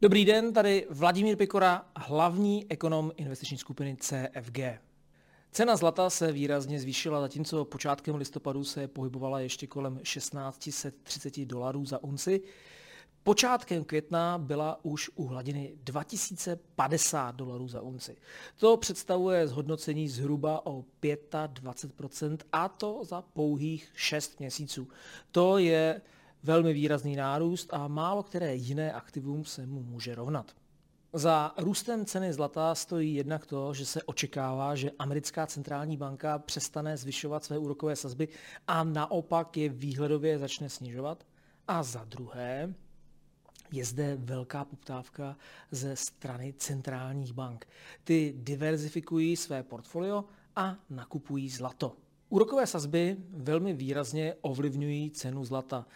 Dobrý den, tady Vladimír Pikora, hlavní ekonom investiční skupiny CFG. Cena zlata se výrazně zvýšila, zatímco počátkem listopadu se pohybovala ještě kolem 1630 dolarů za unci. Počátkem května byla už u hladiny 2050 dolarů za unci. To představuje zhodnocení zhruba o 25% a to za pouhých 6 měsíců. To je velmi výrazný nárůst a málo které jiné aktivum se mu může rovnat. Za růstem ceny zlata stojí jednak to, že se očekává, že americká centrální banka přestane zvyšovat své úrokové sazby a naopak je výhledově začne snižovat. A za druhé, je zde velká poptávka ze strany centrálních bank. Ty diverzifikují své portfolio a nakupují zlato. Úrokové sazby velmi výrazně ovlivňují cenu zlata.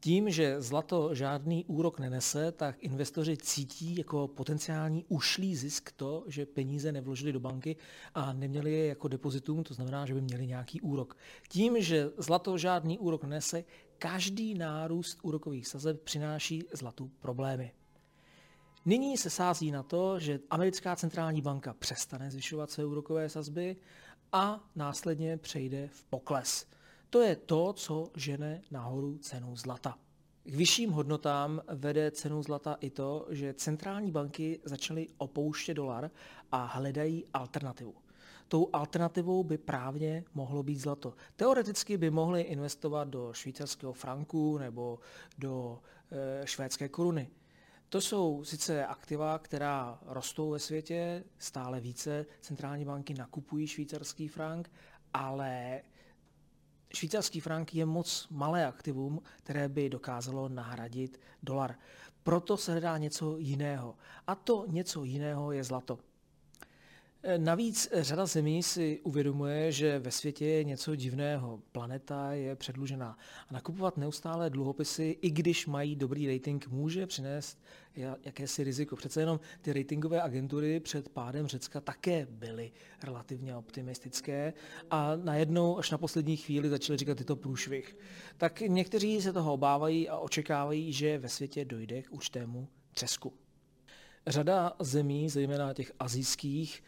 Tím, že zlato žádný úrok nenese, tak investoři cítí jako potenciální ušlý zisk to, že peníze nevložili do banky a neměli je jako depozitum, to znamená, že by měli nějaký úrok. Tím, že zlato žádný úrok nenese, každý nárůst úrokových sazeb přináší zlatu problémy. Nyní se sází na to, že americká centrální banka přestane zvyšovat své úrokové sazby a následně přejde v pokles. To je to, co žene nahoru cenu zlata. K vyšším hodnotám vede cenu zlata i to, že centrální banky začaly opouštět dolar a hledají alternativu. Tou alternativou by právně mohlo být zlato. Teoreticky by mohli investovat do švýcarského franku nebo do e, švédské koruny. To jsou sice aktiva, která rostou ve světě, stále více centrální banky nakupují švýcarský frank, ale švýcarský frank je moc malé aktivum, které by dokázalo nahradit dolar. Proto se hledá něco jiného. A to něco jiného je zlato. Navíc řada zemí si uvědomuje, že ve světě je něco divného. Planeta je předlužená. A nakupovat neustále dluhopisy, i když mají dobrý rating, může přinést jakési riziko. Přece jenom ty ratingové agentury před pádem Řecka také byly relativně optimistické a najednou až na poslední chvíli začaly říkat tyto průšvih. Tak někteří se toho obávají a očekávají, že ve světě dojde k určitému třesku. Řada zemí, zejména těch azijských,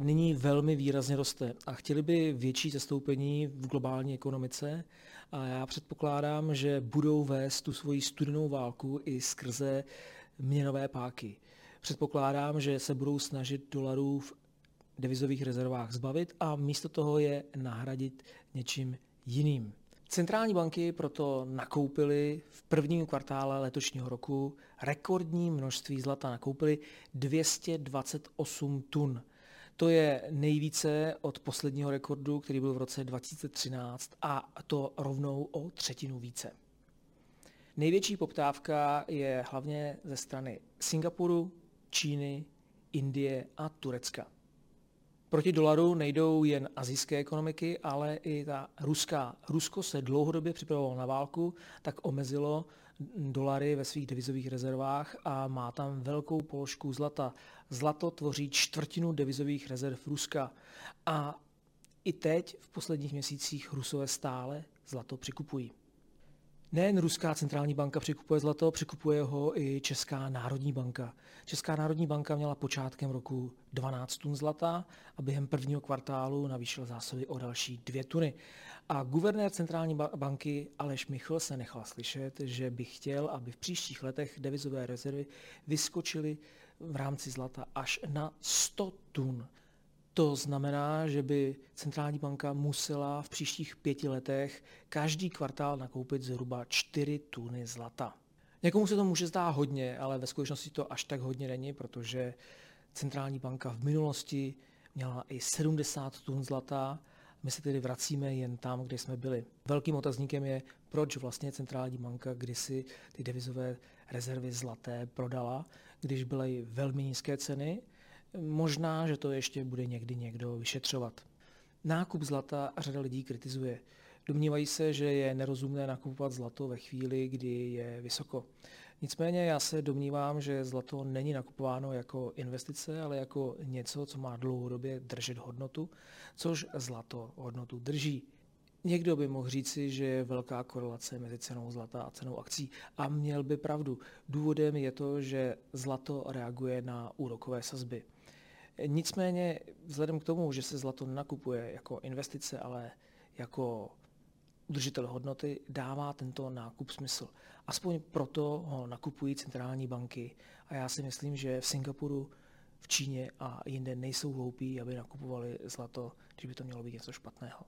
nyní velmi výrazně roste a chtěli by větší zastoupení v globální ekonomice a já předpokládám, že budou vést tu svoji studenou válku i skrze měnové páky. Předpokládám, že se budou snažit dolarů v devizových rezervách zbavit a místo toho je nahradit něčím jiným. Centrální banky proto nakoupily v prvním kvartále letošního roku rekordní množství zlata. Nakoupily 228 tun. To je nejvíce od posledního rekordu, který byl v roce 2013 a to rovnou o třetinu více. Největší poptávka je hlavně ze strany Singapuru, Číny, Indie a Turecka. Proti dolaru nejdou jen azijské ekonomiky, ale i ta ruská. Rusko se dlouhodobě připravovalo na válku, tak omezilo dolary ve svých devizových rezervách a má tam velkou položku zlata. Zlato tvoří čtvrtinu devizových rezerv Ruska. A i teď v posledních měsících Rusové stále zlato přikupují. Nejen Ruská centrální banka přikupuje zlato, přikupuje ho i Česká národní banka. Česká národní banka měla počátkem roku 12 tun zlata a během prvního kvartálu navýšil zásoby o další dvě tuny. A guvernér centrální banky Aleš Michl se nechal slyšet, že by chtěl, aby v příštích letech devizové rezervy vyskočily v rámci zlata až na 100 tun. To znamená, že by centrální banka musela v příštích pěti letech každý kvartál nakoupit zhruba 4 tuny zlata. Někomu se to může zdát hodně, ale ve skutečnosti to až tak hodně není, protože centrální banka v minulosti měla i 70 tun zlata. My se tedy vracíme jen tam, kde jsme byli. Velkým otazníkem je, proč vlastně centrální banka kdysi ty devizové rezervy zlaté prodala, když byly velmi nízké ceny Možná, že to ještě bude někdy někdo vyšetřovat. Nákup zlata řada lidí kritizuje. Domnívají se, že je nerozumné nakupovat zlato ve chvíli, kdy je vysoko. Nicméně já se domnívám, že zlato není nakupováno jako investice, ale jako něco, co má dlouhodobě držet hodnotu, což zlato hodnotu drží. Někdo by mohl říci, že je velká korelace mezi cenou zlata a cenou akcí a měl by pravdu. Důvodem je to, že zlato reaguje na úrokové sazby. Nicméně vzhledem k tomu, že se zlato nakupuje jako investice, ale jako udržitel hodnoty, dává tento nákup smysl. Aspoň proto ho nakupují centrální banky a já si myslím, že v Singapuru, v Číně a jinde nejsou hloupí, aby nakupovali zlato, když by to mělo být něco špatného.